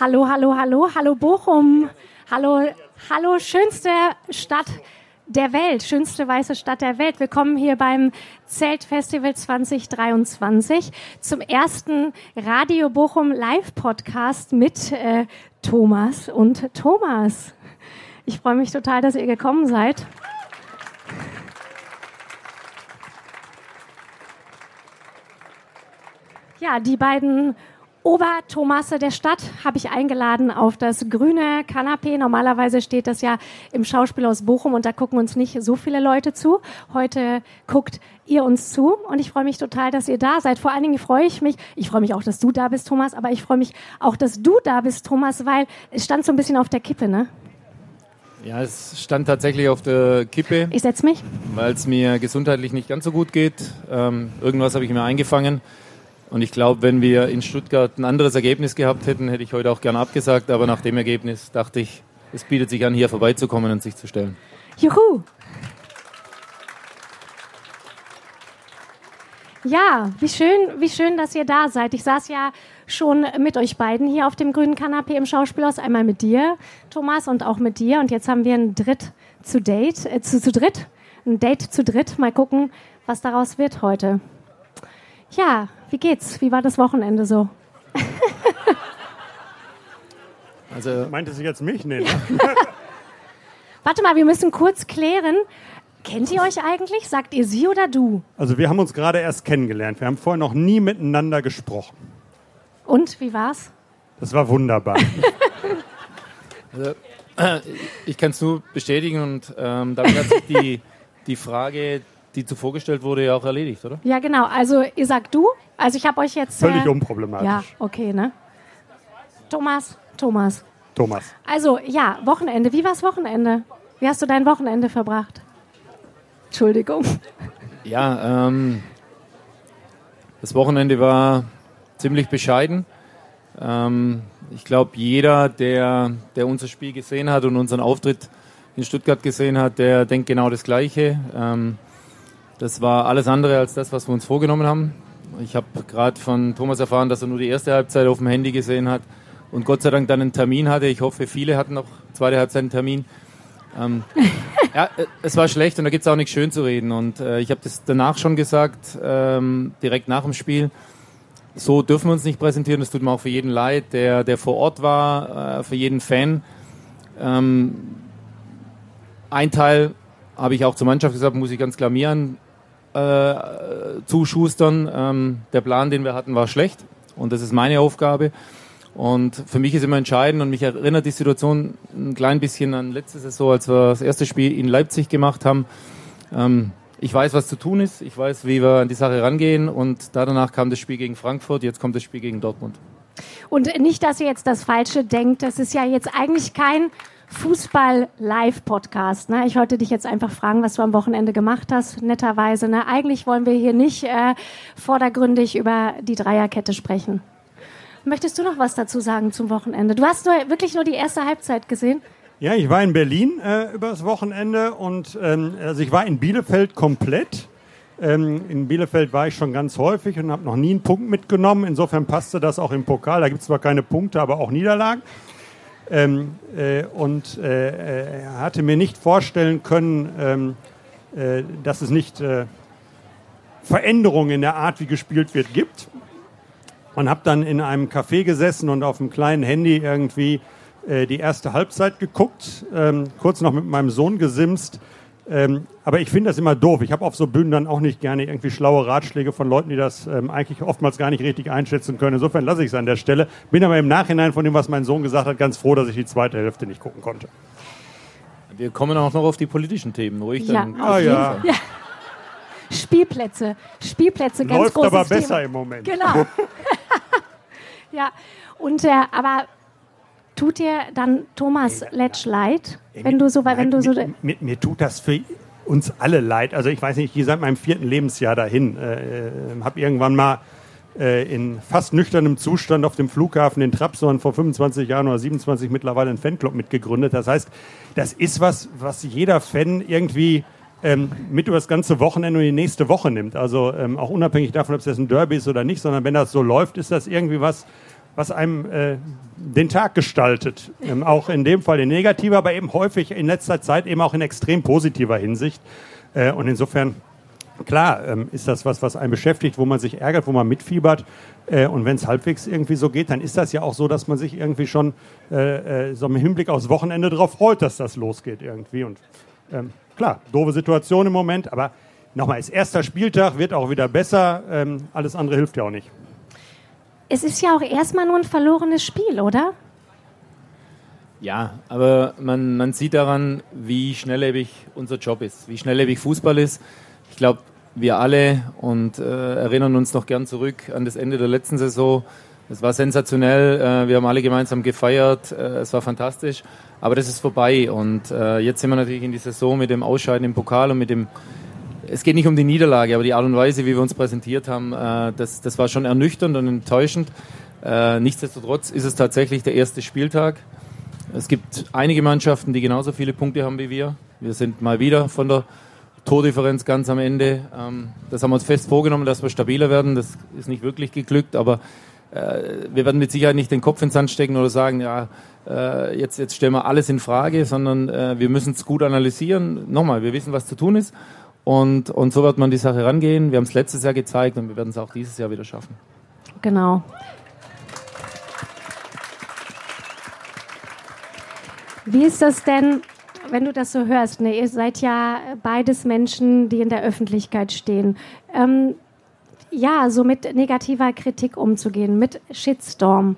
Hallo, hallo, hallo, hallo Bochum. Hallo, hallo, schönste Stadt der Welt, schönste weiße Stadt der Welt. Willkommen hier beim Zeltfestival 2023 zum ersten Radio Bochum Live Podcast mit äh, Thomas und Thomas. Ich freue mich total, dass ihr gekommen seid. Ja, die beiden Oberthomasse der Stadt habe ich eingeladen auf das grüne Kanapee. Normalerweise steht das ja im Schauspielhaus Bochum und da gucken uns nicht so viele Leute zu. Heute guckt ihr uns zu und ich freue mich total, dass ihr da seid. Vor allen Dingen freue ich mich, ich freue mich auch, dass du da bist, Thomas, aber ich freue mich auch, dass du da bist, Thomas, weil es stand so ein bisschen auf der Kippe, ne? Ja, es stand tatsächlich auf der Kippe. Ich setze mich. Weil es mir gesundheitlich nicht ganz so gut geht. Ähm, irgendwas habe ich mir eingefangen. Und ich glaube, wenn wir in Stuttgart ein anderes Ergebnis gehabt hätten, hätte ich heute auch gerne abgesagt. Aber nach dem Ergebnis dachte ich, es bietet sich an, hier vorbeizukommen und sich zu stellen. Juhu! Ja, wie schön, wie schön, dass ihr da seid. Ich saß ja schon mit euch beiden hier auf dem grünen Kanapee im Schauspielhaus. Einmal mit dir, Thomas, und auch mit dir. Und jetzt haben wir ein Dritt zu Date, äh, zu, zu dritt. Ein Date zu dritt. Mal gucken, was daraus wird heute. Ja, wie geht's? Wie war das Wochenende so? also meinte sie jetzt mich? Nee, ne? Warte mal, wir müssen kurz klären. Kennt ihr euch eigentlich? Sagt ihr sie oder du? Also wir haben uns gerade erst kennengelernt. Wir haben vorher noch nie miteinander gesprochen. Und wie war's? Das war wunderbar. also, äh, ich kann es nur bestätigen und ähm, damit hat sich die, die Frage die zuvor gestellt wurde, ja auch erledigt, oder? Ja, genau. Also ihr sagt du. Also ich habe euch jetzt... Völlig äh, unproblematisch. Ja, okay, ne? Thomas, Thomas. Thomas. Also ja, Wochenende. Wie war's Wochenende? Wie hast du dein Wochenende verbracht? Entschuldigung. Ja, ähm, das Wochenende war ziemlich bescheiden. Ähm, ich glaube, jeder, der, der unser Spiel gesehen hat und unseren Auftritt in Stuttgart gesehen hat, der denkt genau das Gleiche. Ähm, das war alles andere als das, was wir uns vorgenommen haben. Ich habe gerade von Thomas erfahren, dass er nur die erste Halbzeit auf dem Handy gesehen hat und Gott sei Dank dann einen Termin hatte. Ich hoffe, viele hatten noch zweite Halbzeit einen Termin. Ähm, ja, äh, es war schlecht und da gibt es auch nichts schön zu reden. Und äh, ich habe das danach schon gesagt, ähm, direkt nach dem Spiel. So dürfen wir uns nicht präsentieren. Das tut mir auch für jeden leid, der, der vor Ort war, äh, für jeden Fan. Ähm, ein Teil habe ich auch zur Mannschaft gesagt, muss ich ganz klar mir an, äh, zuschustern. Ähm, der Plan, den wir hatten, war schlecht und das ist meine Aufgabe. Und für mich ist immer entscheidend und mich erinnert die Situation ein klein bisschen an letzte Saison, als wir das erste Spiel in Leipzig gemacht haben. Ähm, ich weiß, was zu tun ist, ich weiß, wie wir an die Sache rangehen und danach kam das Spiel gegen Frankfurt, jetzt kommt das Spiel gegen Dortmund. Und nicht, dass ihr jetzt das Falsche denkt, das ist ja jetzt eigentlich kein Fußball-Live-Podcast. Ne? Ich wollte dich jetzt einfach fragen, was du am Wochenende gemacht hast, netterweise. Ne? Eigentlich wollen wir hier nicht äh, vordergründig über die Dreierkette sprechen. Möchtest du noch was dazu sagen zum Wochenende? Du hast nur, wirklich nur die erste Halbzeit gesehen. Ja, ich war in Berlin äh, übers Wochenende und ähm, also ich war in Bielefeld komplett. Ähm, in Bielefeld war ich schon ganz häufig und habe noch nie einen Punkt mitgenommen. Insofern passte das auch im Pokal. Da gibt es zwar keine Punkte, aber auch Niederlagen. Ähm, äh, und äh, er hatte mir nicht vorstellen können, ähm, äh, dass es nicht äh, Veränderungen in der Art, wie gespielt wird, gibt. Und habe dann in einem Café gesessen und auf dem kleinen Handy irgendwie äh, die erste Halbzeit geguckt, ähm, kurz noch mit meinem Sohn gesimst ähm, aber ich finde das immer doof. Ich habe auf so Bühnen dann auch nicht gerne irgendwie schlaue Ratschläge von Leuten, die das ähm, eigentlich oftmals gar nicht richtig einschätzen können. Insofern lasse ich es an der Stelle. Bin aber im Nachhinein von dem, was mein Sohn gesagt hat, ganz froh, dass ich die zweite Hälfte nicht gucken konnte. Wir kommen auch noch auf die politischen Themen, ruhig ja, dann. Ah, ja. ja. Spielplätze, Spielplätze, ganz Läuft großes aber besser Thema. im Moment. Genau. ja, und äh, aber tut dir dann Thomas Letsch leid, wenn du so, wenn du so. Mir, mir, mir, tut das für uns alle leid. Also ich weiß nicht, ich gehe seit meinem vierten Lebensjahr dahin, äh, äh habe irgendwann mal äh, in fast nüchternem Zustand auf dem Flughafen in Trabzon vor 25 Jahren oder 27 mittlerweile einen Fanclub mitgegründet. Das heißt, das ist was, was jeder Fan irgendwie ähm, mit über das ganze Wochenende und die nächste Woche nimmt. Also ähm, auch unabhängig davon, ob es jetzt ein Derby ist oder nicht, sondern wenn das so läuft, ist das irgendwie was, was einem äh, den Tag gestaltet. Ähm, auch in dem Fall in negativer, aber eben häufig in letzter Zeit eben auch in extrem positiver Hinsicht. Äh, und insofern, klar, ähm, ist das was, was einen beschäftigt, wo man sich ärgert, wo man mitfiebert. Äh, und wenn es halbwegs irgendwie so geht, dann ist das ja auch so, dass man sich irgendwie schon äh, äh so im Hinblick aufs Wochenende darauf freut, dass das losgeht irgendwie. Und ähm, klar, doofe Situation im Moment, aber nochmal, ist erster Spieltag, wird auch wieder besser. Ähm, alles andere hilft ja auch nicht. Es ist ja auch erstmal nur ein verlorenes Spiel, oder? Ja, aber man, man sieht daran, wie schnelllebig unser Job ist, wie schnelllebig Fußball ist. Ich glaube, wir alle und äh, erinnern uns noch gern zurück an das Ende der letzten Saison. Es war sensationell, äh, wir haben alle gemeinsam gefeiert, äh, es war fantastisch, aber das ist vorbei und äh, jetzt sind wir natürlich in die Saison mit dem Ausscheiden im Pokal und mit dem es geht nicht um die Niederlage, aber die Art und Weise, wie wir uns präsentiert haben, äh, das, das war schon ernüchternd und enttäuschend. Äh, nichtsdestotrotz ist es tatsächlich der erste Spieltag. Es gibt einige Mannschaften, die genauso viele Punkte haben wie wir. Wir sind mal wieder von der Tordifferenz ganz am Ende. Ähm, das haben wir uns fest vorgenommen, dass wir stabiler werden. Das ist nicht wirklich geglückt, aber äh, wir werden mit Sicherheit nicht den Kopf ins Sand stecken oder sagen, ja, äh, jetzt, jetzt stellen wir alles in Frage, sondern äh, wir müssen es gut analysieren. Nochmal, wir wissen, was zu tun ist und, und so wird man die Sache rangehen. Wir haben es letztes Jahr gezeigt und wir werden es auch dieses Jahr wieder schaffen. Genau. Wie ist das denn, wenn du das so hörst? Ne? Ihr seid ja beides Menschen, die in der Öffentlichkeit stehen. Ähm, ja, so mit negativer Kritik umzugehen, mit Shitstorm.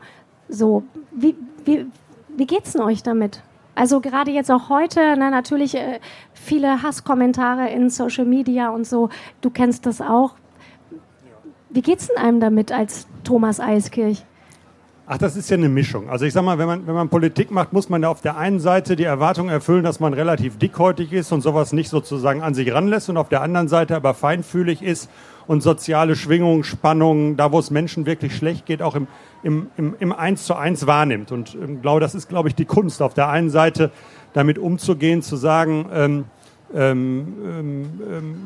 So, wie, wie, wie geht's denn euch damit? Also gerade jetzt auch heute, na, natürlich äh, viele Hasskommentare in Social Media und so. Du kennst das auch. Wie geht's denn einem damit als Thomas Eiskirch? Ach, das ist ja eine Mischung. Also ich sag mal, wenn man, wenn man Politik macht, muss man ja auf der einen Seite die Erwartung erfüllen, dass man relativ dickhäutig ist und sowas nicht sozusagen an sich ranlässt und auf der anderen Seite aber feinfühlig ist und soziale Schwingungen, Spannungen, da wo es Menschen wirklich schlecht geht, auch im, im, im, im Eins zu eins wahrnimmt. Und ähm, glaube, das ist, glaube ich, die Kunst. Auf der einen Seite damit umzugehen, zu sagen, ähm, ähm, ähm, ähm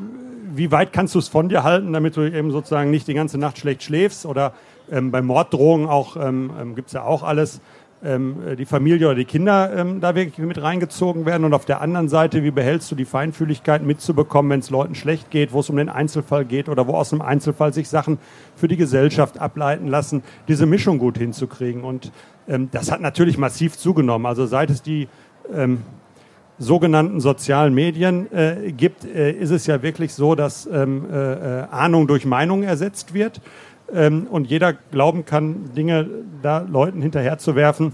wie weit kannst du es von dir halten, damit du eben sozusagen nicht die ganze Nacht schlecht schläfst oder ähm, bei Morddrohungen auch ähm, gibt es ja auch alles ähm, äh, die Familie oder die Kinder ähm, da wirklich mit reingezogen werden? Und auf der anderen Seite, wie behältst du die Feinfühligkeit mitzubekommen, wenn es Leuten schlecht geht, wo es um den Einzelfall geht oder wo aus einem Einzelfall sich Sachen für die Gesellschaft ableiten lassen, diese Mischung gut hinzukriegen? Und ähm, das hat natürlich massiv zugenommen. Also seit es die ähm, sogenannten sozialen Medien äh, gibt, äh, ist es ja wirklich so, dass ähm, äh, äh Ahnung durch Meinung ersetzt wird ähm, und jeder glauben kann, Dinge da Leuten hinterherzuwerfen,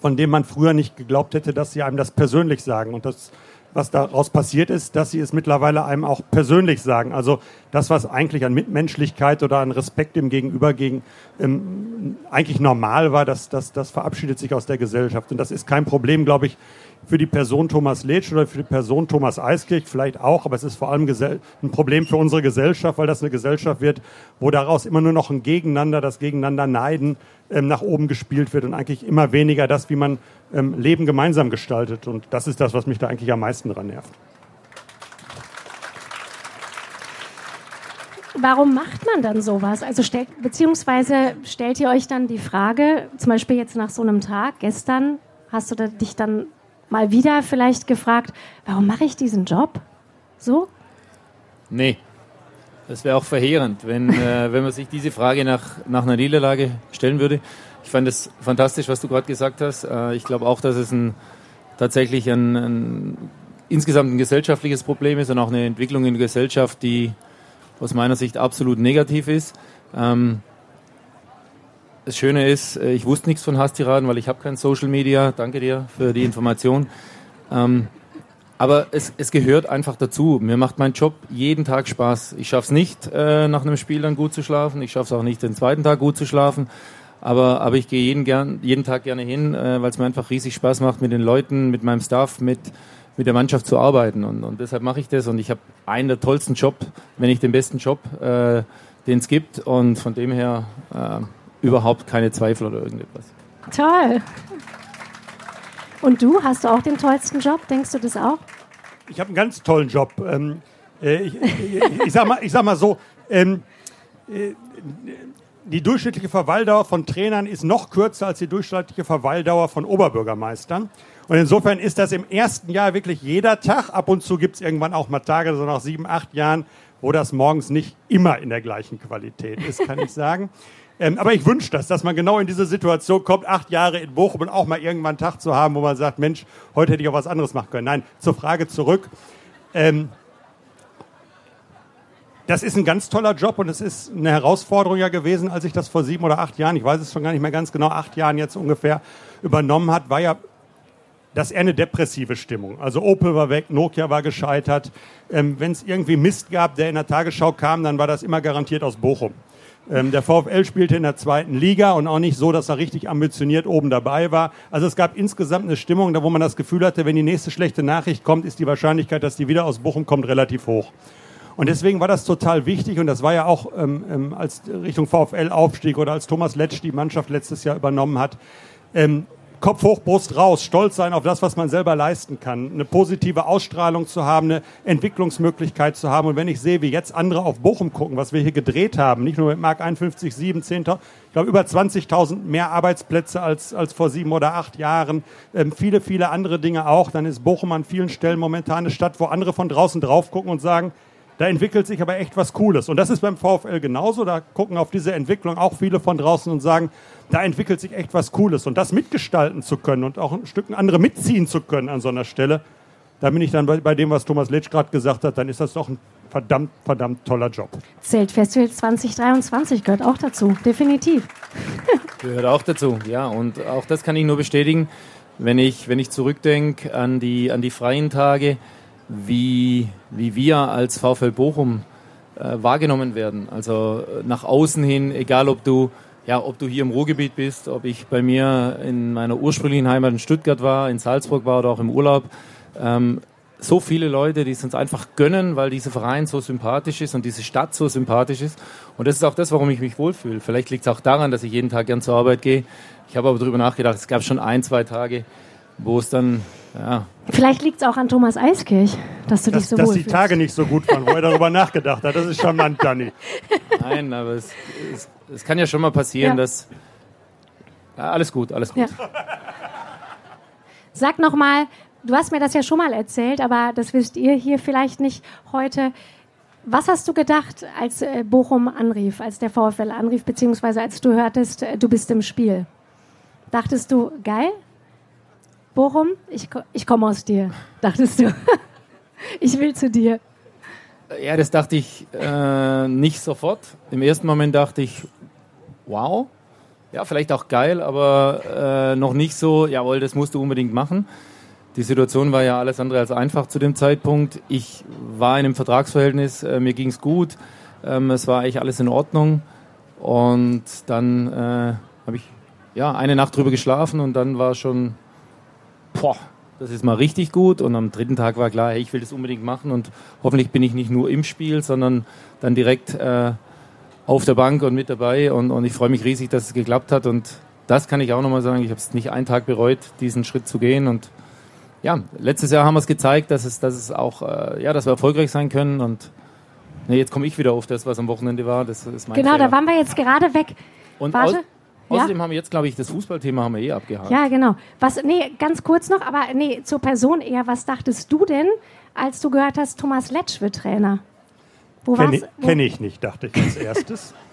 von denen man früher nicht geglaubt hätte, dass sie einem das persönlich sagen. Und das, was daraus passiert ist, dass sie es mittlerweile einem auch persönlich sagen. Also das, was eigentlich an Mitmenschlichkeit oder an Respekt dem Gegenüber gegen ähm, eigentlich normal war, das, das, das verabschiedet sich aus der Gesellschaft. Und das ist kein Problem, glaube ich, für die Person Thomas Letsch oder für die Person Thomas Eiskirch vielleicht auch, aber es ist vor allem ein Problem für unsere Gesellschaft, weil das eine Gesellschaft wird, wo daraus immer nur noch ein Gegeneinander, das Gegeneinander Neiden ähm, nach oben gespielt wird und eigentlich immer weniger das, wie man ähm, Leben gemeinsam gestaltet. Und das ist das, was mich da eigentlich am meisten dran nervt. Warum macht man dann sowas? Also stellt, beziehungsweise stellt ihr euch dann die Frage, zum Beispiel jetzt nach so einem Tag, gestern, hast du dich dann mal wieder vielleicht gefragt, warum mache ich diesen Job? So? Nee. Das wäre auch verheerend, wenn, äh, wenn man sich diese Frage nach, nach einer Niederlage stellen würde. Ich fand es fantastisch, was du gerade gesagt hast. Äh, ich glaube auch, dass es ein, tatsächlich ein, ein, insgesamt ein gesellschaftliches Problem ist und auch eine Entwicklung in der Gesellschaft, die aus meiner Sicht absolut negativ ist. Ähm, das Schöne ist, äh, ich wusste nichts von Hastiraden, weil ich habe kein Social Media. Danke dir für die Information. Ähm, aber es, es gehört einfach dazu. Mir macht mein Job jeden Tag Spaß. Ich schaffe es nicht, äh, nach einem Spiel dann gut zu schlafen. Ich schaffe es auch nicht, den zweiten Tag gut zu schlafen. Aber, aber ich gehe jeden, gern, jeden Tag gerne hin, äh, weil es mir einfach riesig Spaß macht, mit den Leuten, mit meinem Staff, mit, mit der Mannschaft zu arbeiten. Und, und deshalb mache ich das. Und ich habe einen der tollsten Job, wenn nicht den besten Job, äh, den es gibt. Und von dem her äh, überhaupt keine Zweifel oder irgendetwas. Toll. Und du, hast du auch den tollsten Job? Denkst du das auch? Ich habe einen ganz tollen Job. Ähm, äh, ich, ich, ich, sag mal, ich sag mal so, ähm, äh, die durchschnittliche Verweildauer von Trainern ist noch kürzer als die durchschnittliche Verweildauer von Oberbürgermeistern. Und insofern ist das im ersten Jahr wirklich jeder Tag. Ab und zu gibt es irgendwann auch mal Tage, so nach sieben, acht Jahren, wo das morgens nicht immer in der gleichen Qualität ist, kann ich sagen. Ähm, aber ich wünsche das, dass man genau in diese Situation kommt, acht Jahre in Bochum und auch mal irgendwann einen Tag zu haben, wo man sagt, Mensch, heute hätte ich auch was anderes machen können. Nein, zur Frage zurück. Ähm, das ist ein ganz toller Job und es ist eine Herausforderung ja gewesen, als ich das vor sieben oder acht Jahren, ich weiß es schon gar nicht mehr ganz genau, acht Jahren jetzt ungefähr übernommen hat, war ja das eher eine depressive Stimmung. Also Opel war weg, Nokia war gescheitert. Ähm, Wenn es irgendwie Mist gab, der in der Tagesschau kam, dann war das immer garantiert aus Bochum. Ähm, der VfL spielte in der zweiten Liga und auch nicht so, dass er richtig ambitioniert oben dabei war. Also es gab insgesamt eine Stimmung, da wo man das Gefühl hatte, wenn die nächste schlechte Nachricht kommt, ist die Wahrscheinlichkeit, dass die wieder aus Bochum kommt, relativ hoch. Und deswegen war das total wichtig und das war ja auch ähm, ähm, als Richtung VfL Aufstieg oder als Thomas Letsch die Mannschaft letztes Jahr übernommen hat. Ähm, Kopf hoch, Brust raus, stolz sein auf das, was man selber leisten kann, eine positive Ausstrahlung zu haben, eine Entwicklungsmöglichkeit zu haben. Und wenn ich sehe, wie jetzt andere auf Bochum gucken, was wir hier gedreht haben, nicht nur mit Mark 51, 7, 10.000, ich glaube über 20.000 mehr Arbeitsplätze als, als vor sieben oder acht Jahren, ähm, viele, viele andere Dinge auch, dann ist Bochum an vielen Stellen momentan eine Stadt, wo andere von draußen drauf gucken und sagen, da entwickelt sich aber echt was Cooles. Und das ist beim VfL genauso. Da gucken auf diese Entwicklung auch viele von draußen und sagen, da entwickelt sich echt was Cooles. Und das mitgestalten zu können und auch ein Stück andere mitziehen zu können an so einer Stelle, da bin ich dann bei, bei dem, was Thomas Letsch gerade gesagt hat, dann ist das doch ein verdammt, verdammt toller Job. Zeltfestival 2023 gehört auch dazu, definitiv. gehört auch dazu, ja. Und auch das kann ich nur bestätigen, wenn ich, wenn ich zurückdenke an die, an die freien Tage wie, wie wir als VfL Bochum äh, wahrgenommen werden. Also äh, nach außen hin, egal ob du, ja, ob du hier im Ruhrgebiet bist, ob ich bei mir in meiner ursprünglichen Heimat in Stuttgart war, in Salzburg war oder auch im Urlaub. Ähm, so viele Leute, die es uns einfach gönnen, weil dieser Verein so sympathisch ist und diese Stadt so sympathisch ist. Und das ist auch das, warum ich mich wohlfühle. Vielleicht liegt es auch daran, dass ich jeden Tag gern zur Arbeit gehe. Ich habe aber darüber nachgedacht, es gab schon ein, zwei Tage, wo es dann ja. Vielleicht liegt es auch an Thomas Eiskirch, dass du dass, dich so Dass wohl die fühlst. Tage nicht so gut waren, wo er darüber nachgedacht hat. Das ist charmant, Danny. Nein, aber es, es, es kann ja schon mal passieren, Ja. dass. Ja, alles gut, alles gut. Ja. Sag noch mal, du hast mir das ja schon mal erzählt, aber das wisst ihr hier vielleicht nicht heute. Was hast du gedacht, als äh, Bochum anrief, als der VfL anrief, beziehungsweise als du hörtest, äh, du bist im Spiel? Dachtest du, geil? Bochum, ich, ich komme aus dir. Dachtest du, ich will zu dir. Ja, das dachte ich äh, nicht sofort. Im ersten Moment dachte ich, wow, ja, vielleicht auch geil, aber äh, noch nicht so, jawohl, das musst du unbedingt machen. Die Situation war ja alles andere als einfach zu dem Zeitpunkt. Ich war in einem Vertragsverhältnis, äh, mir ging es gut, ähm, es war eigentlich alles in Ordnung. Und dann äh, habe ich ja eine Nacht drüber geschlafen und dann war schon, boah, das ist mal richtig gut. Und am dritten Tag war klar, hey, ich will das unbedingt machen und hoffentlich bin ich nicht nur im Spiel, sondern dann direkt äh, auf der Bank und mit dabei. Und, und ich freue mich riesig, dass es geklappt hat. Und das kann ich auch nochmal sagen. Ich habe es nicht einen Tag bereut, diesen Schritt zu gehen. Und ja, letztes Jahr haben wir es gezeigt, dass es, dass es auch, äh, ja, dass wir erfolgreich sein können. Und nee, jetzt komme ich wieder auf das, was am Wochenende war. Das ist mein Genau, Fehler. da waren wir jetzt gerade weg. Und Warte. Au außerdem haben wir jetzt, glaube ich, das Fußballthema haben wir eh abgehakt. Ja, genau. Was, nee, ganz kurz noch, aber nee, zur Person eher. Was dachtest du denn, als du gehört hast, Thomas Letsch wird Trainer? Wo Kenne kenn ich nicht, dachte ich als erstes.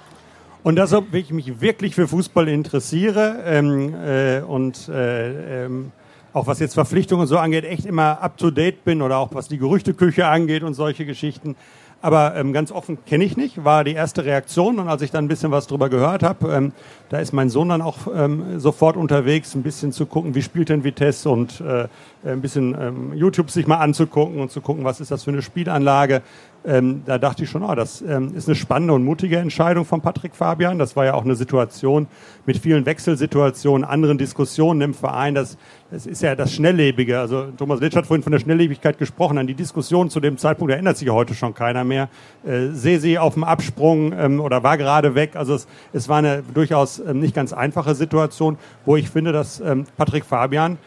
Und das, ob ich mich wirklich für Fußball interessiere ähm, äh, und äh, ähm, auch was jetzt Verpflichtungen und so angeht, echt immer up to date bin oder auch was die Gerüchteküche angeht und solche Geschichten. Aber ähm, ganz offen kenne ich nicht, war die erste Reaktion. Und als ich dann ein bisschen was drüber gehört habe, ähm, da ist mein Sohn dann auch ähm, sofort unterwegs, ein bisschen zu gucken, wie spielt denn Vitesse und äh, ein bisschen ähm, YouTube sich mal anzugucken und zu gucken, was ist das für eine Spielanlage. Ähm, da dachte ich schon, oh, das ähm, ist eine spannende und mutige Entscheidung von Patrick Fabian. Das war ja auch eine Situation mit vielen Wechselsituationen, anderen Diskussionen im Verein. Das, das ist ja das Schnelllebige. Also Thomas Litsch hat vorhin von der Schnelllebigkeit gesprochen. An die Diskussion zu dem Zeitpunkt erinnert sich ja heute schon keiner mehr. Äh, Sesi auf dem Absprung ähm, oder war gerade weg. Also es, es war eine durchaus ähm, nicht ganz einfache Situation, wo ich finde, dass ähm, Patrick Fabian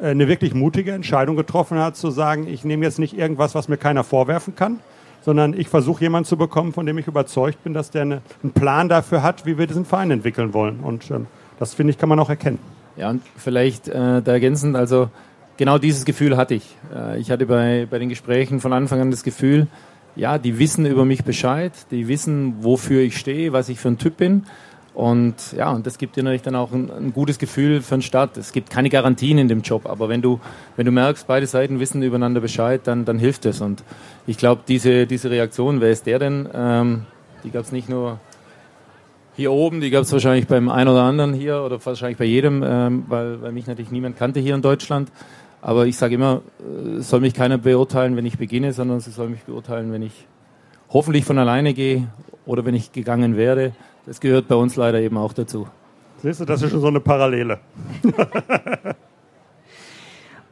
äh, eine wirklich mutige Entscheidung getroffen hat, zu sagen, ich nehme jetzt nicht irgendwas, was mir keiner vorwerfen kann, sondern ich versuche jemanden zu bekommen, von dem ich überzeugt bin, dass der eine, einen Plan dafür hat, wie wir diesen Verein entwickeln wollen. Und ähm, das finde ich, kann man auch erkennen. Ja, und vielleicht äh, da ergänzend, also genau dieses Gefühl hatte ich. Äh, ich hatte bei, bei den Gesprächen von Anfang an das Gefühl, ja, die wissen über mich Bescheid, die wissen, wofür ich stehe, was ich für ein Typ bin. Und ja, und das gibt dir natürlich dann auch ein, ein, gutes Gefühl für den Start. Es gibt keine Garantien in dem Job, aber wenn du, wenn du merkst, beide Seiten wissen übereinander Bescheid, dann, dann hilft es. Und ich glaube, diese, diese Reaktion, wer ist der denn? Ähm, die gab es nicht nur hier oben, die gab es wahrscheinlich beim einen oder anderen hier oder wahrscheinlich bei jedem, ähm, weil, weil mich natürlich niemand kannte hier in Deutschland. Aber ich sage immer, äh, soll mich keiner beurteilen, wenn ich beginne, sondern sie soll mich beurteilen, wenn ich hoffentlich von alleine gehe oder wenn ich gegangen wäre. Das gehört bei uns leider eben auch dazu. Siehst du, das ist schon so eine Parallele.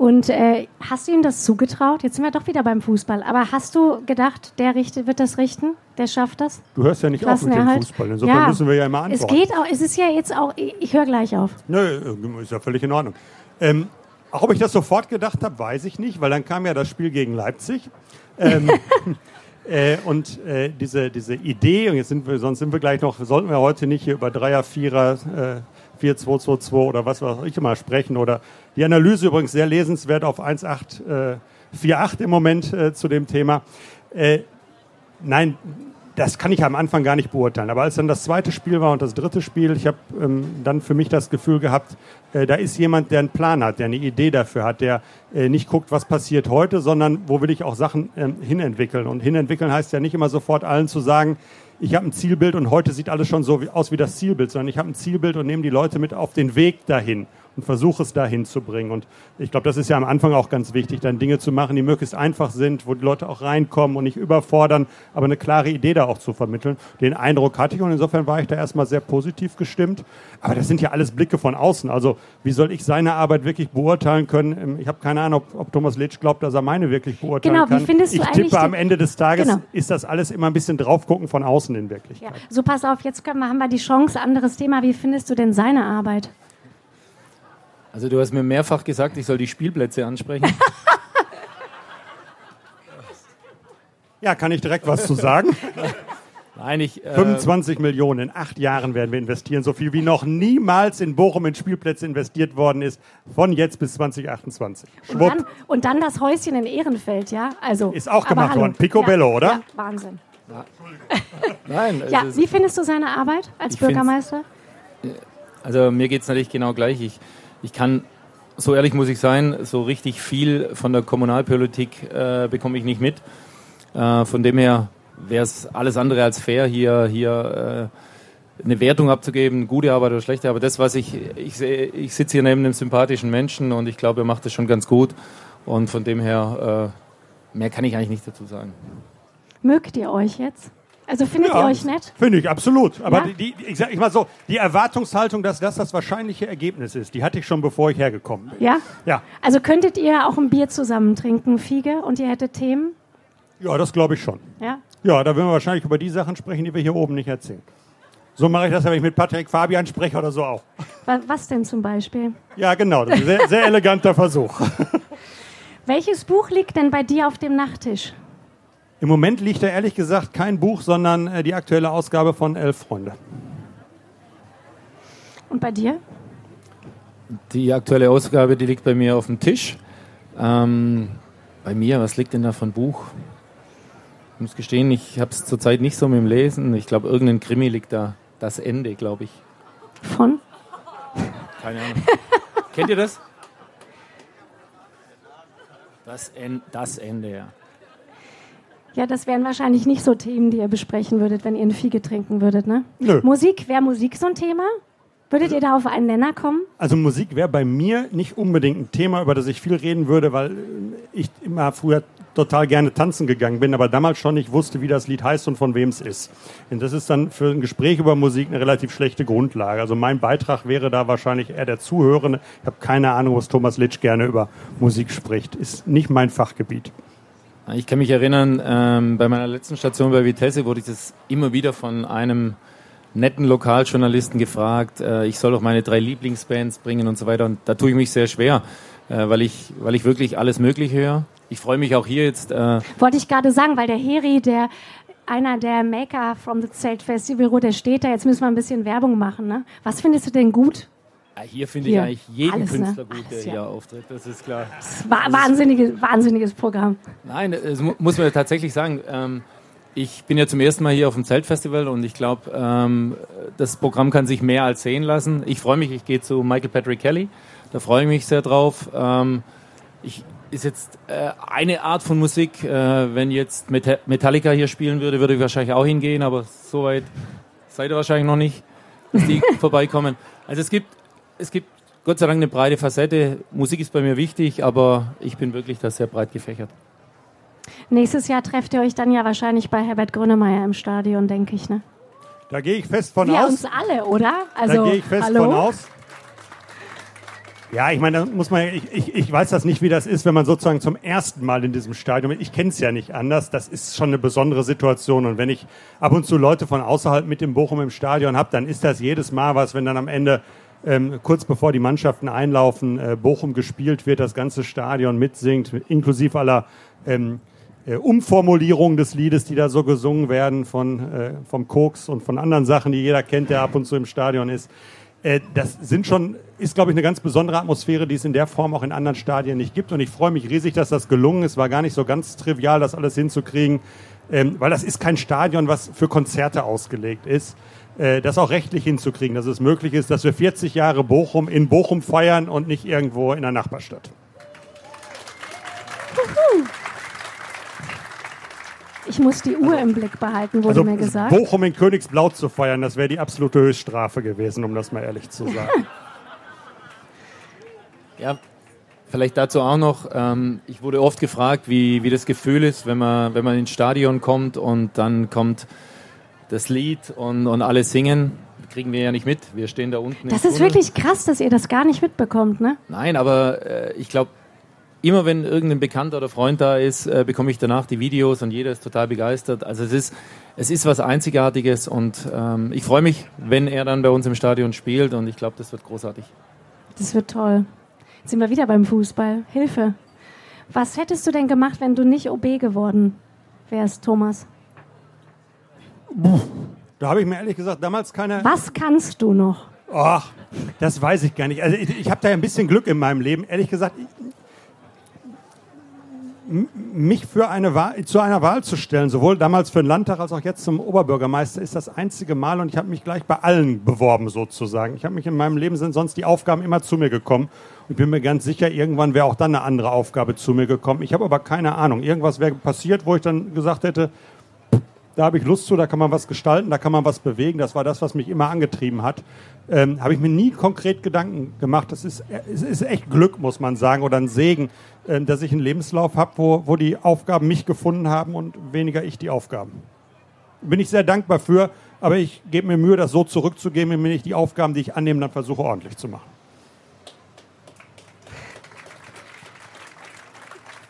Und äh, hast du ihm das zugetraut? Jetzt sind wir doch wieder beim Fußball. Aber hast du gedacht, der richtet, wird das richten? Der schafft das? Du hörst ja nicht auf mit dem Fußball. Insofern ja, müssen wir ja immer antworten. Es geht auch. Es ist ja jetzt auch. Ich höre gleich auf. Nö, ist ja völlig in Ordnung. Ähm, ob ich das sofort gedacht habe, weiß ich nicht, weil dann kam ja das Spiel gegen Leipzig. Ähm, äh, und äh, diese, diese Idee, und jetzt sind wir, sonst sind wir gleich noch, sollten wir heute nicht hier über Dreier, Vierer, äh, 4222 oder was weiß ich immer sprechen. Oder die Analyse übrigens sehr lesenswert auf 1848 im Moment äh, zu dem Thema. Äh, nein, das kann ich am Anfang gar nicht beurteilen. Aber als dann das zweite Spiel war und das dritte Spiel, ich habe ähm, dann für mich das Gefühl gehabt, äh, da ist jemand, der einen Plan hat, der eine Idee dafür hat, der äh, nicht guckt, was passiert heute, sondern wo will ich auch Sachen ähm, hinentwickeln. Und hinentwickeln heißt ja nicht immer sofort allen zu sagen, ich habe ein Zielbild und heute sieht alles schon so aus wie das Zielbild, sondern ich habe ein Zielbild und nehme die Leute mit auf den Weg dahin und versuche es dahin zu bringen. Und ich glaube, das ist ja am Anfang auch ganz wichtig, dann Dinge zu machen, die möglichst einfach sind, wo die Leute auch reinkommen und nicht überfordern, aber eine klare Idee da auch zu vermitteln. Den Eindruck hatte ich und insofern war ich da erstmal sehr positiv gestimmt. Aber das sind ja alles Blicke von außen. Also wie soll ich seine Arbeit wirklich beurteilen können? Ähm, ich habe keine Ahnung, ob, ob Thomas Litsch glaubt, dass er meine wirklich beurteilen genau, kann. Wie findest du ich tippe, am Ende des Tages genau. ist das alles immer ein bisschen draufgucken von außen in Wirklichkeit. Ja. So pass auf, jetzt können wir, haben wir die Chance, anderes Thema. Wie findest du denn seine Arbeit? Also du hast mir mehrfach gesagt, ich soll die Spielplätze ansprechen. ja, kann ich direkt was zu sagen? Nein, ich, äh 25 Millionen in acht Jahren werden wir investieren, so viel wie noch niemals in Bochum in Spielplätze investiert worden ist, von jetzt bis 2028. Und dann, und dann, das Häuschen in Ehrenfeld, ja? Also, ist auch gemacht worden. Picobello, ja, oder? Ja, Wahnsinn. Ja. Nein, ja, wie findest du seine Arbeit als Bürgermeister? Also mir geht es natürlich genau gleich. Ich, ich kann, so ehrlich muss ich sein, so richtig viel von der Kommunalpolitik äh, bekomme ich nicht mit. Äh, von dem her wäre es alles andere als fair, hier, hier äh, eine Wertung abzugeben, gute Arbeit oder schlechte Arbeit. Das, was ich, ich sehe, ich sitze hier neben einem sympathischen Menschen und ich glaube, er macht das schon ganz gut. Und von dem her, äh, mehr kann ich eigentlich nicht dazu sagen. Mögt ihr euch jetzt? Also findet ja, ihr euch nett? Finde ich, absolut. Aber ja? die, die, ich sag ich mal so, die Erwartungshaltung, dass das das wahrscheinliche Ergebnis ist, die hatte ich schon, bevor ich hergekommen bin. Ja? Ja. Also könntet ihr auch ein Bier zusammen trinken, Fiege, und ihr hättet Themen? Ja, das glaube ich schon. Ja? Ja, da würden wir wahrscheinlich über die Sachen sprechen, die wir hier oben nicht erzählen. So mache ich das, wenn ich mit Patrick Fabian spreche oder so auch. Was denn zum Beispiel? Ja, genau. Das ist ein sehr, sehr eleganter Versuch. Welches Buch liegt denn bei dir auf dem Nachttisch? Im Moment liegt da ehrlich gesagt kein Buch, sondern äh, die aktuelle Ausgabe von Elf Freunde. Und bei dir? Die aktuelle Ausgabe, die liegt bei mir auf dem Tisch. Ähm, bei mir, was liegt denn da von Buch? Ich muss gestehen, ich habe es zurzeit nicht so mit dem Lesen. Ich glaube, irgendein Krimi liegt da. Das Ende, glaube ich. Von? Keine Ahnung. Kennt ihr das? Das, en das Ende, ja. Ja, das wären wahrscheinlich nicht so Themen, die ihr besprechen würdet, wenn ihr eine Fiege trinken würdet, ne? Nö. Musik, wäre Musik so ein Thema? Würdet ihr da auf einen Nenner kommen? Also Musik wäre bei mir nicht unbedingt ein Thema, über das ich viel reden würde, weil ich immer früher total gerne tanzen gegangen bin, aber damals schon nicht wusste, wie das Lied heißt und von wem es ist. Und das ist dann für ein Gespräch über Musik eine relativ schlechte Grundlage. Also mein Beitrag wäre da wahrscheinlich eher der Zuhörende. Ich habe keine Ahnung, was Thomas Litsch gerne über Musik spricht. Ist nicht mein Fachgebiet. Ich kann mich erinnern, ähm, bei meiner letzten Station bei Vitesse wurde ich das immer wieder von einem netten Lokaljournalisten gefragt, äh, ich soll doch meine drei Lieblingsbands bringen und so weiter. Und da tue ich mich sehr schwer. äh, weil, ich, weil ich wirklich alles Mögliche höre. Ich freue mich auch hier jetzt. Äh Wollte ich gerade sagen, weil der Heri, der einer der Maker from the Zelt Festival, der steht da. Jetzt müssen wir ein bisschen Werbung machen. Ne? Was findest du denn gut? Ja, hier finde ich eigentlich jeden Alles, ne? Künstler ne? gut, der hier ja. auftritt. Das ist klar. Das war wahnsinniges, wahnsinniges Programm. Nein, das muss man tatsächlich sagen. Ähm, ich bin ja zum ersten Mal hier auf dem Zeltfestival und ich glaube, ähm, das Programm kann sich mehr als sehen lassen. Ich freue mich, ich gehe zu Michael Patrick Kelly. Da freue ich mich sehr drauf. Ähm, ich, ist jetzt äh, eine Art von Musik. Äh, wenn jetzt Metallica hier spielen würde, würde ich wahrscheinlich auch hingehen, aber soweit seid ihr wahrscheinlich noch nicht, dass die vorbeikommen. Also es gibt, es gibt Gott sei Dank eine breite Facette. Musik ist bei mir wichtig, aber ich bin wirklich da sehr breit gefächert. Nächstes Jahr trefft ihr euch dann ja wahrscheinlich bei Herbert Grönemeyer im Stadion, denke ich, ne? Da gehe ich fest von Wir aus. uns alle, oder? Also, da gehe ich fest hallo? von aus. Ja, ich meine, da muss man, ich, ich, ich weiß das nicht, wie das ist, wenn man sozusagen zum ersten Mal in diesem Stadion ist. Ich kenne es ja nicht anders. Das ist schon eine besondere Situation. Und wenn ich ab und zu Leute von außerhalb mit dem Bochum im Stadion habe, dann ist das jedes Mal was, wenn dann am Ende ähm, kurz bevor die Mannschaften einlaufen, äh, Bochum gespielt wird, das ganze Stadion mitsingt, inklusive aller ähm, äh, Umformulierungen des Liedes, die da so gesungen werden von äh, vom Koks und von anderen Sachen, die jeder kennt, der ab und zu im Stadion ist. Äh, das sind schon, ist, glaube ich, eine ganz besondere Atmosphäre, die es in der Form auch in anderen Stadien nicht gibt. Und ich freue mich riesig, dass das gelungen ist. War gar nicht so ganz trivial, das alles hinzukriegen, ähm, weil das ist kein Stadion, was für Konzerte ausgelegt ist. Äh, das auch rechtlich hinzukriegen, dass es möglich ist, dass wir 40 Jahre Bochum in Bochum feiern und nicht irgendwo in der Nachbarstadt. Ich muss die Uhr also, im Blick behalten, wurde also mir gesagt. Bochum in Königsblau zu feiern, das wäre die absolute Höchststrafe gewesen, um das mal ehrlich zu sagen. ja, vielleicht dazu auch noch. Ähm, ich wurde oft gefragt, wie, wie das Gefühl ist, wenn man, wenn man ins Stadion kommt und dann kommt das Lied und, und alle singen. Kriegen wir ja nicht mit. Wir stehen da unten. Das ist Tunnel. wirklich krass, dass ihr das gar nicht mitbekommt, ne? Nein, aber äh, ich glaube, immer wenn irgendein Bekannter oder Freund da ist, äh, bekomme ich danach die Videos und jeder ist total begeistert. Also es ist, es ist was Einzigartiges und ähm, ich freue mich, wenn er dann bei uns im Stadion spielt und ich glaube, das wird großartig. Das wird toll. Jetzt sind wir wieder beim Fußball. Hilfe. Was hättest du denn gemacht, wenn du nicht OB geworden wärst, Thomas? Da habe ich mir ehrlich gesagt damals keine. Was kannst du noch? Ach, das weiß ich gar nicht. Also ich, ich habe da ja ein bisschen Glück in meinem Leben. Ehrlich gesagt, mich für eine Wahl, zu einer Wahl zu stellen, sowohl damals für den Landtag als auch jetzt zum Oberbürgermeister, ist das einzige Mal und ich habe mich gleich bei allen beworben sozusagen. Ich habe mich in meinem Leben sind sonst die Aufgaben immer zu mir gekommen und bin mir ganz sicher, irgendwann wäre auch dann eine andere Aufgabe zu mir gekommen. Ich habe aber keine Ahnung. Irgendwas wäre passiert, wo ich dann gesagt hätte, da habe ich Lust zu, da kann man was gestalten, da kann man was bewegen. Das war das, was mich immer angetrieben hat. Ähm, habe ich mir nie konkret Gedanken gemacht. Das ist, es ist echt Glück, muss man sagen, oder ein Segen, äh, dass ich einen Lebenslauf habe, wo, wo die Aufgaben mich gefunden haben und weniger ich die Aufgaben. Bin ich sehr dankbar für, aber ich gebe mir Mühe, das so zurückzugeben, wenn ich die Aufgaben, die ich annehme, dann versuche ordentlich zu machen.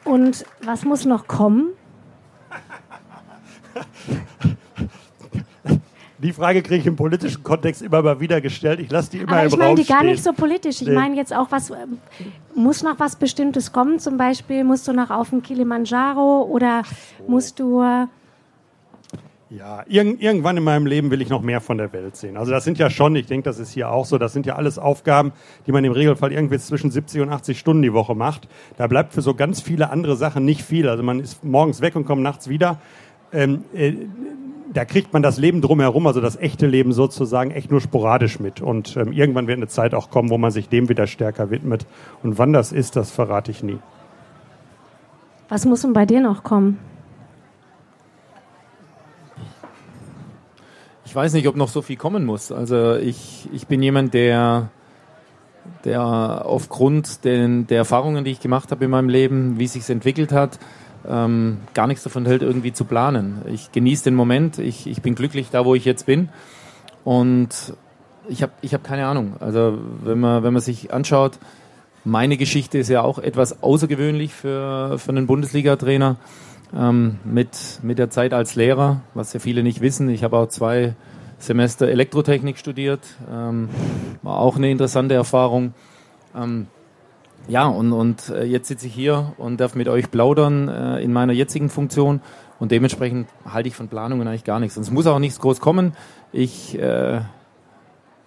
Und was muss noch kommen? Die Frage kriege ich im politischen Kontext immer mal wieder gestellt. Ich lasse die immer Aber im ich meine die gar nicht so politisch. Ich nee. meine jetzt auch, was ähm, muss noch was Bestimmtes kommen? Zum Beispiel musst du noch auf den Kilimanjaro oder musst du ja, irg irgendwann in meinem Leben will ich noch mehr von der Welt sehen. Also das sind ja schon, ich denke, das ist hier auch so, das sind ja alles Aufgaben, die man im Regelfall irgendwie zwischen 70 und 80 Stunden die Woche macht. Da bleibt für so ganz viele andere Sachen nicht viel. Also man ist morgens weg und kommt nachts wieder. Ähm, äh, da kriegt man das Leben drumherum, also das echte Leben sozusagen, echt nur sporadisch mit. Und ähm, irgendwann wird eine Zeit auch kommen, wo man sich dem wieder stärker widmet. Und wann das ist, das verrate ich nie. Was muss denn bei dir noch kommen? Ich weiß nicht, ob noch so viel kommen muss. Also ich, ich bin jemand, der, der aufgrund den, der Erfahrungen, die ich gemacht habe in meinem Leben, wie es sich entwickelt hat, ähm, gar nichts davon hält, irgendwie zu planen. Ich genieße den Moment, ich, ich bin glücklich da, wo ich jetzt bin und ich habe ich hab keine Ahnung. Also wenn man, wenn man sich anschaut, meine Geschichte ist ja auch etwas außergewöhnlich für, für einen Bundesliga-Trainer ähm, mit, mit der Zeit als Lehrer, was ja viele nicht wissen. Ich habe auch zwei Semester Elektrotechnik studiert, ähm, war auch eine interessante Erfahrung. Ähm, ja, und, und äh, jetzt sitze ich hier und darf mit euch plaudern äh, in meiner jetzigen Funktion und dementsprechend halte ich von Planungen eigentlich gar nichts. Und es muss auch nichts groß kommen. Ich, äh,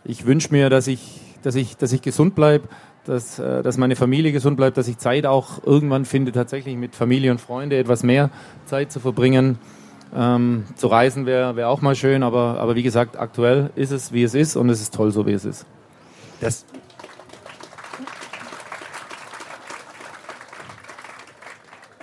ich wünsche mir, dass ich, dass ich, dass ich gesund bleibe, dass, äh, dass meine Familie gesund bleibt, dass ich Zeit auch irgendwann finde, tatsächlich mit Familie und Freunde etwas mehr Zeit zu verbringen. Ähm, zu reisen wäre wär auch mal schön, aber, aber wie gesagt, aktuell ist es, wie es ist und es ist toll, so wie es ist. Das,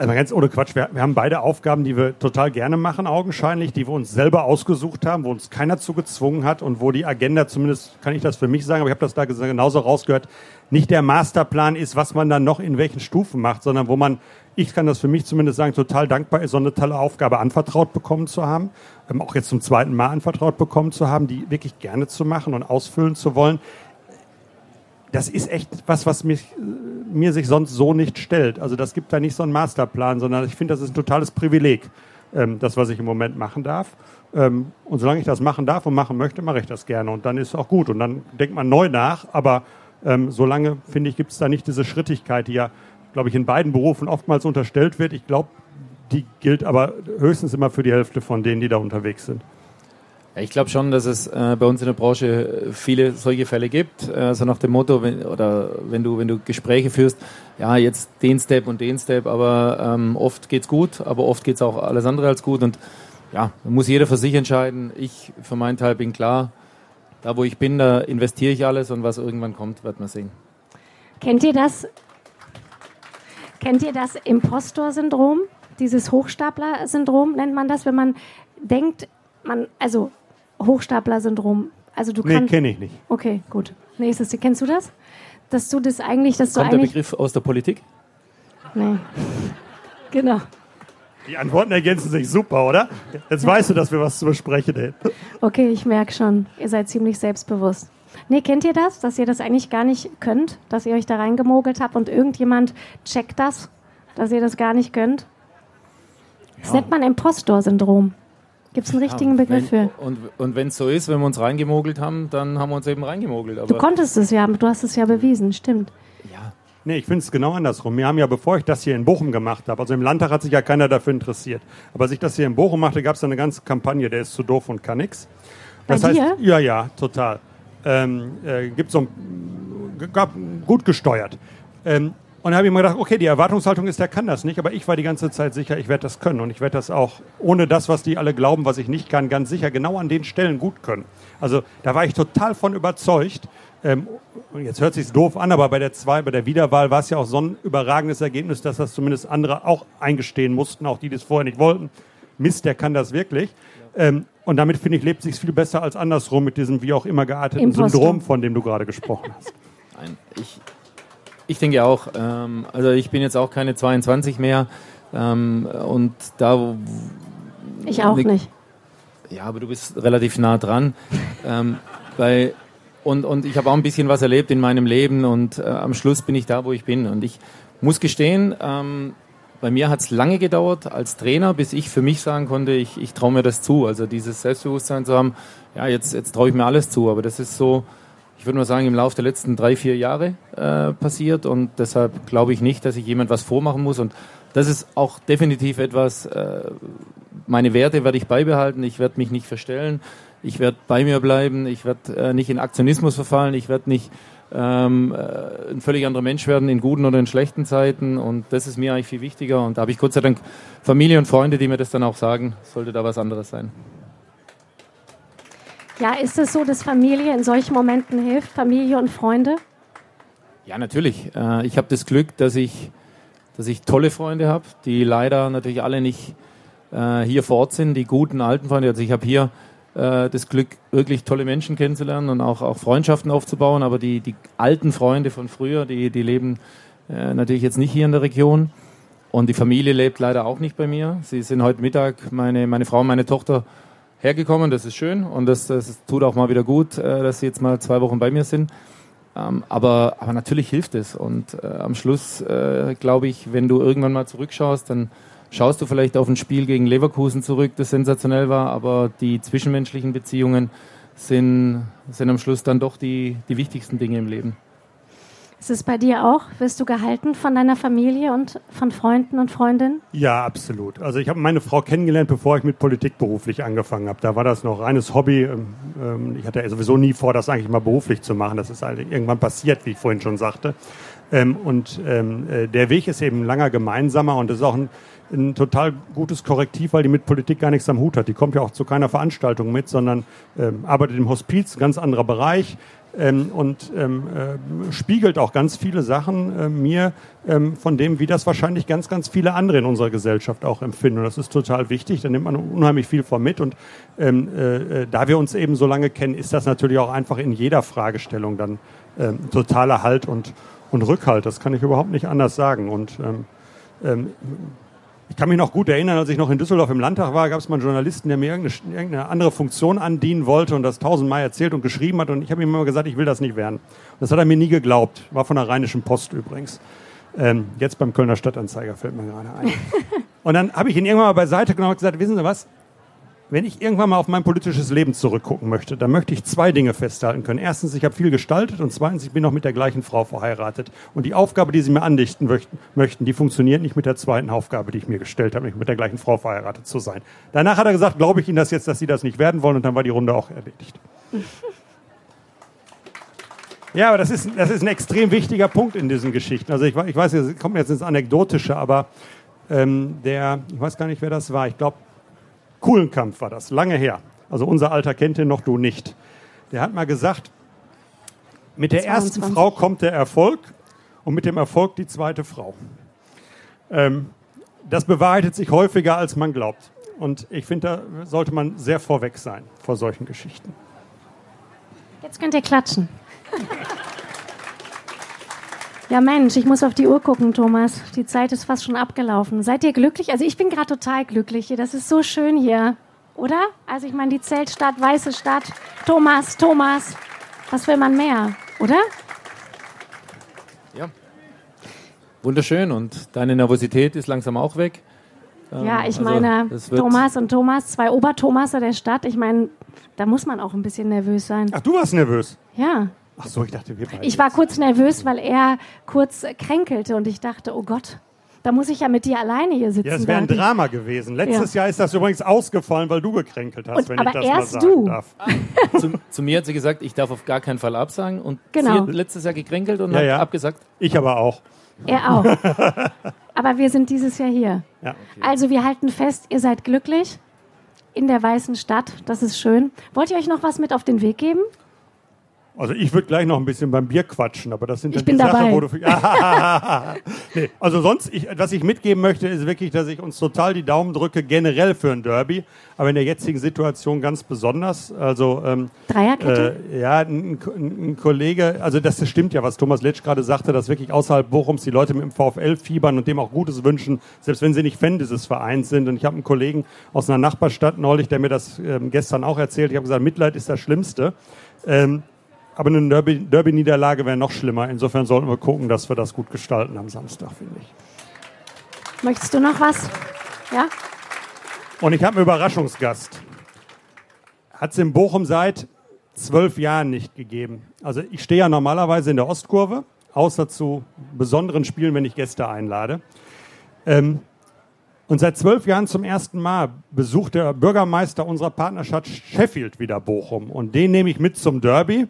Also ganz ohne Quatsch, wir, wir, haben beide Aufgaben, die wir total gerne machen, augenscheinlich, die wir uns selber ausgesucht haben, wo uns keiner zu gezwungen hat und wo die Agenda, zumindest kann ich das für mich sagen, aber ich habe das da genauso rausgehört, nicht der Masterplan ist, was man dann noch in welchen Stufen macht, sondern wo man, ich kann das für mich zumindest sagen, total dankbar ist, so eine tolle Aufgabe anvertraut bekommen zu haben, ähm, auch jetzt zum zweiten Mal anvertraut bekommen zu haben, die wirklich gerne zu machen und ausfüllen zu wollen das ist echt was, was mich, mir sich sonst so nicht stellt. Also das gibt da nicht so einen Masterplan, sondern ich finde, das ist ein totales Privileg, ähm, das, was ich im Moment machen darf. Ähm, und solange ich das machen darf und machen möchte, mache ich das gerne. Und dann ist es auch gut. Und dann denkt man neu nach. Aber ähm, solange, finde ich, gibt es da nicht diese Schrittigkeit, die ja, glaube ich, in beiden Berufen oftmals unterstellt wird. Ich glaube, die gilt aber höchstens immer für die Hälfte von denen, die da unterwegs sind. Ich glaube schon, dass es äh, bei uns in der Branche viele solche Fälle gibt. Äh, also nach dem Motto, wenn, oder wenn du, wenn du Gespräche führst, ja, jetzt den Step und den Step, aber ähm, oft geht's gut, aber oft geht's auch alles andere als gut. Und ja, muss jeder für sich entscheiden. Ich für meinen Teil bin klar, da wo ich bin, da investiere ich alles und was irgendwann kommt, wird man sehen. Kennt ihr das? Kennt ihr das Impostor-Syndrom? Dieses Hochstapler-Syndrom nennt man das, wenn man denkt, man, also Hochstapler-Syndrom. Also du nee, kenne ich nicht. Okay, gut. Nächstes, kennst du das? Dass du das eigentlich, dass Kommt du eigentlich... der Begriff aus der Politik? Nee. genau. Die Antworten ergänzen sich super, oder? Jetzt weißt du, dass wir was zu besprechen hätten. Okay, ich merke schon. Ihr seid ziemlich selbstbewusst. Nee, kennt ihr das? Dass ihr das eigentlich gar nicht könnt? Dass ihr euch da reingemogelt habt und irgendjemand checkt das? Dass ihr das gar nicht könnt? Das ja. nennt man Impostor-Syndrom. Gibt es einen richtigen Begriff für? Und, und wenn es so ist, wenn wir uns reingemogelt haben, dann haben wir uns eben reingemogelt. du konntest es ja, du hast es ja bewiesen, stimmt. Ja. Nee, ich finde es genau andersrum. Wir haben ja, bevor ich das hier in Bochum gemacht habe, also im Landtag hat sich ja keiner dafür interessiert. Aber als ich das hier in Bochum machte, gab es eine ganze Kampagne, der ist zu doof und kann nix. Das Bei heißt, dir? ja, ja, total. Ähm, äh, gibt so ein, gab, gut gesteuert. Ähm, und da habe ich mir gedacht, okay, die Erwartungshaltung ist, der kann das nicht, aber ich war die ganze Zeit sicher, ich werde das können. Und ich werde das auch, ohne das, was die alle glauben, was ich nicht kann, ganz sicher genau an den Stellen gut können. Also da war ich total von überzeugt. Ähm, jetzt hört sich doof an, aber bei der zwei, bei der Wiederwahl war es ja auch so ein überragendes Ergebnis, dass das zumindest andere auch eingestehen mussten, auch die, die es vorher nicht wollten. Mist, der kann das wirklich. Ähm, und damit finde ich, lebt sich viel besser als andersrum mit diesem wie auch immer gearteten Imposter. Syndrom, von dem du gerade gesprochen hast. Nein, ich, ich denke auch. Ähm, also ich bin jetzt auch keine 22 mehr. Ähm, und da. Ich auch nicht. Ja, aber du bist relativ nah dran. ähm, weil, und, und ich habe auch ein bisschen was erlebt in meinem Leben und äh, am Schluss bin ich da, wo ich bin. Und ich muss gestehen, ähm, bei mir hat es lange gedauert als Trainer, bis ich für mich sagen konnte, ich, ich traue mir das zu. Also dieses Selbstbewusstsein zu haben, ja, jetzt, jetzt traue ich mir alles zu. Aber das ist so, ich würde mal sagen, im Laufe der letzten drei, vier Jahre äh, passiert. Und deshalb glaube ich nicht, dass ich jemand was vormachen muss. Und das ist auch definitiv etwas, äh, meine Werte werde ich beibehalten, ich werde mich nicht verstellen, ich werde bei mir bleiben, ich werde äh, nicht in Aktionismus verfallen, ich werde nicht ähm, äh, ein völlig anderer Mensch werden in guten oder in schlechten Zeiten. Und das ist mir eigentlich viel wichtiger. Und da habe ich Gott sei Dank Familie und Freunde, die mir das dann auch sagen, sollte da was anderes sein. Ja, ist es so, dass Familie in solchen Momenten hilft, Familie und Freunde? Ja, natürlich. Äh, ich habe das Glück, dass ich, dass ich tolle Freunde habe, die leider natürlich alle nicht äh, hier vor Ort sind, die guten alten Freunde. Also ich habe hier äh, das Glück, wirklich tolle Menschen kennenzulernen und auch, auch Freundschaften aufzubauen, aber die, die alten Freunde von früher, die, die leben natürlich jetzt nicht hier in der Region. Und die Familie lebt leider auch nicht bei mir. Sie sind heute Mittag, meine, meine Frau und meine Tochter, hergekommen, das ist schön und das, das tut auch mal wieder gut, äh, dass sie jetzt mal zwei Wochen bei mir sind. Ähm, aber, aber natürlich hilft es und äh, am Schluss äh, glaube ich, wenn du irgendwann mal zurückschaust, dann schaust du vielleicht auf ein Spiel gegen Leverkusen zurück, das sensationell war, aber die zwischenmenschlichen Beziehungen sind, sind am Schluss dann doch die, die wichtigsten Dinge im Leben. Ist es bei dir auch? Wirst du gehalten von deiner Familie und von Freunden und Freundinnen? Ja, absolut. Also ich habe meine Frau kennengelernt, bevor ich mit Politik beruflich angefangen habe. Da war das noch reines Hobby. Ähm, ähm, ich hatte sowieso nie vor, das eigentlich mal beruflich zu machen. Das ist halt irgendwann passiert, wie ich vorhin schon sagte. Ähm, und äh, der Weg ist eben langer gemeinsamer und das ist auch ein, ein total gutes Korrektiv, weil die mit Politik gar nichts am Hut hat. Die kommt ja auch zu keiner Veranstaltung mit, sondern arbeitet im Hospiz, ganz anderer Bereich, ähm, und ähm, äh, spiegelt auch ganz viele Sachen äh, mir ähm, von dem, wie das wahrscheinlich ganz, ganz viele andere in unserer Gesellschaft auch empfinden. Und das ist total wichtig, da nimmt man unheimlich viel von mit. Und ähm, äh, äh, da wir uns eben so lange kennen, ist das natürlich auch einfach in jeder Fragestellung dann ähm, totaler Halt und, und Rückhalt. Das kann ich überhaupt nicht anders sagen. Und ähm, ähm, ich kann mich noch gut erinnern, als ich noch in Düsseldorf im Landtag war, gab es mal einen Journalisten, der mir irgendeine, irgendeine, andere Funktion andienen wollte und das tausendmal erzählt und geschrieben hat. Und ich habe ihm immer gesagt, ich will das nicht werden. Und das hat er mir nie geglaubt. War von der Rheinischen Post übrigens. Ähm, jetzt beim Kölner Stadtanzeiger fällt mir gerade ein. und dann habe ich ihn irgendwann mal beiseite genommen und gesagt, wissen Sie was? Wenn ich irgendwann mal auf mein politisches Leben zurückgucken möchte, dann möchte ich zwei Dinge festhalten können. Erstens, ich habe viel gestaltet und zweitens, ich bin noch mit der gleichen Frau verheiratet. Und die Aufgabe, die Sie mir andichten möchten, die funktioniert nicht mit der zweiten Aufgabe, die ich mir gestellt habe, nicht mit der gleichen Frau verheiratet zu sein. Danach hat er gesagt, glaube ich Ihnen das jetzt, dass Sie das nicht werden wollen und dann war die Runde auch erledigt. Ja, aber das ist, das ist ein extrem wichtiger Punkt in diesen Geschichten. Also ich, ich weiß, es kommt jetzt ins Anekdotische, aber ähm, der, ich weiß gar nicht, wer das war, ich glaube, Kuhlenkampf war das, lange her. Also unser Alter kennt ihn noch, du nicht. Der hat mal gesagt, mit der 22. ersten Frau kommt der Erfolg und mit dem Erfolg die zweite Frau. Ähm, das bewahrheitet sich häufiger, als man glaubt. Und ich finde, da sollte man sehr vorweg sein vor solchen Geschichten. Jetzt könnt ihr klatschen. Ja, Mensch, ich muss auf die Uhr gucken, Thomas. Die Zeit ist fast schon abgelaufen. Seid ihr glücklich? Also ich bin gerade total glücklich. Das ist so schön hier, oder? Also ich meine, die Zeltstadt, weiße Stadt. Thomas, Thomas, was will man mehr, oder? Ja. Wunderschön und deine Nervosität ist langsam auch weg. Ja, ich also, meine, Thomas und Thomas, zwei Oberthomaser der Stadt. Ich meine, da muss man auch ein bisschen nervös sein. Ach, du warst nervös? Ja. Ach so, ich dachte, wir beide. Ich war kurz nervös, weil er kurz kränkelte und ich dachte, oh Gott, da muss ich ja mit dir alleine hier sitzen. Ja, es wäre ein Drama gewesen. Letztes ja. Jahr ist das übrigens ausgefallen, weil du gekränkelt hast, und, wenn aber ich das erst mal sagen du. darf. Ah, zu, zu, mir hat sie gesagt, ich darf auf gar keinen Fall absagen. Und genau. sie hat letztes Jahr gekränkelt und ja, hat ja. abgesagt. Ich aber auch. Er auch. aber wir sind dieses Jahr hier. Ja. Okay. Also wir halten fest, ihr seid glücklich in der weißen Stadt. Das ist schön. Wollt ihr euch noch was mit auf den Weg geben? Also ich würde gleich noch ein bisschen beim Bier quatschen, aber das sind dann die Sachen, wo du. nee, also sonst, ich, was ich mitgeben möchte, ist wirklich, dass ich uns total die Daumen drücke, generell für ein Derby, aber in der jetzigen Situation ganz besonders. Also ähm, Dreierkette? Äh, ja, ein, ein, Kollege, also das stimmt ja, was Thomas Letsch gerade sagte, dass wirklich außerhalb Bochums die Leute mit dem VfL fiebern und dem auch Gutes wünschen, selbst wenn sie nicht Fan dieses Vereins sind. Und ich habe einen Kollegen aus einer Nachbarstadt neulich, der mir das ähm, gestern auch erzählt. Ich habe gesagt, Mitleid ist das Schlimmste. Ähm, aber eine Derby-Niederlage wäre noch schlimmer. Insofern sollten wir gucken, dass wir das gut gestalten am Samstag, finde ich. Möchtest du noch was? Ja? Und ich habe einen Überraschungsgast. Hat es in Bochum seit zwölf Jahren nicht gegeben. Also ich stehe ja normalerweise in der Ostkurve, außer zu besonderen Spielen, wenn ich Gäste einlade. Ähm, und seit zwölf Jahren zum ersten Mal besucht der Bürgermeister unserer Partnerschaft Sheffield wieder Bochum. Und den nehme ich mit zum Derby.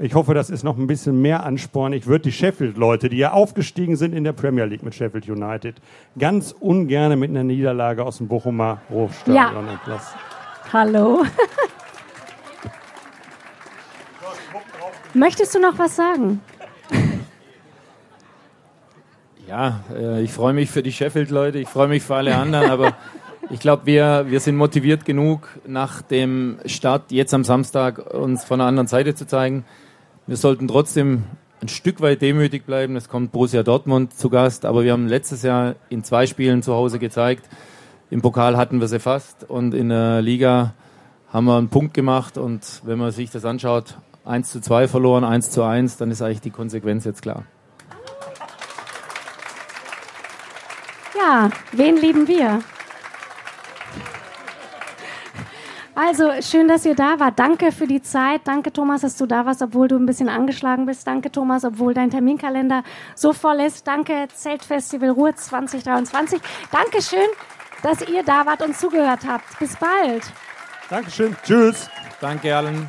Ich hoffe, das ist noch ein bisschen mehr Ansporn. Ich würde die Sheffield-Leute, die ja aufgestiegen sind in der Premier League mit Sheffield United, ganz ungern mit einer Niederlage aus dem Bochumer Hofstadion ja. entlassen. Hallo. Möchtest du noch was sagen? Ja, äh, ich freue mich für die Sheffield-Leute, ich freue mich für alle anderen, aber ich glaube, wir, wir sind motiviert genug, nach dem Start jetzt am Samstag uns von einer anderen Seite zu zeigen. Wir sollten trotzdem ein Stück weit demütig bleiben. Es kommt Borussia Dortmund zu Gast, aber wir haben letztes Jahr in zwei Spielen zu Hause gezeigt. Im Pokal hatten wir sie fast und in der Liga haben wir einen Punkt gemacht und wenn man sich das anschaut, 1 zu 2 verloren, 1 zu 1, dann ist eigentlich die Konsequenz jetzt klar. Ja, wen lieben wir? Also schön, dass ihr da wart. Danke für die Zeit. Danke, Thomas, dass du da warst, obwohl du ein bisschen angeschlagen bist. Danke, Thomas, obwohl dein Terminkalender so voll ist. Danke, Zeltfestival Ruhr 2023. Dankeschön, dass ihr da wart und zugehört habt. Bis bald. Dankeschön. Tschüss. Danke allen.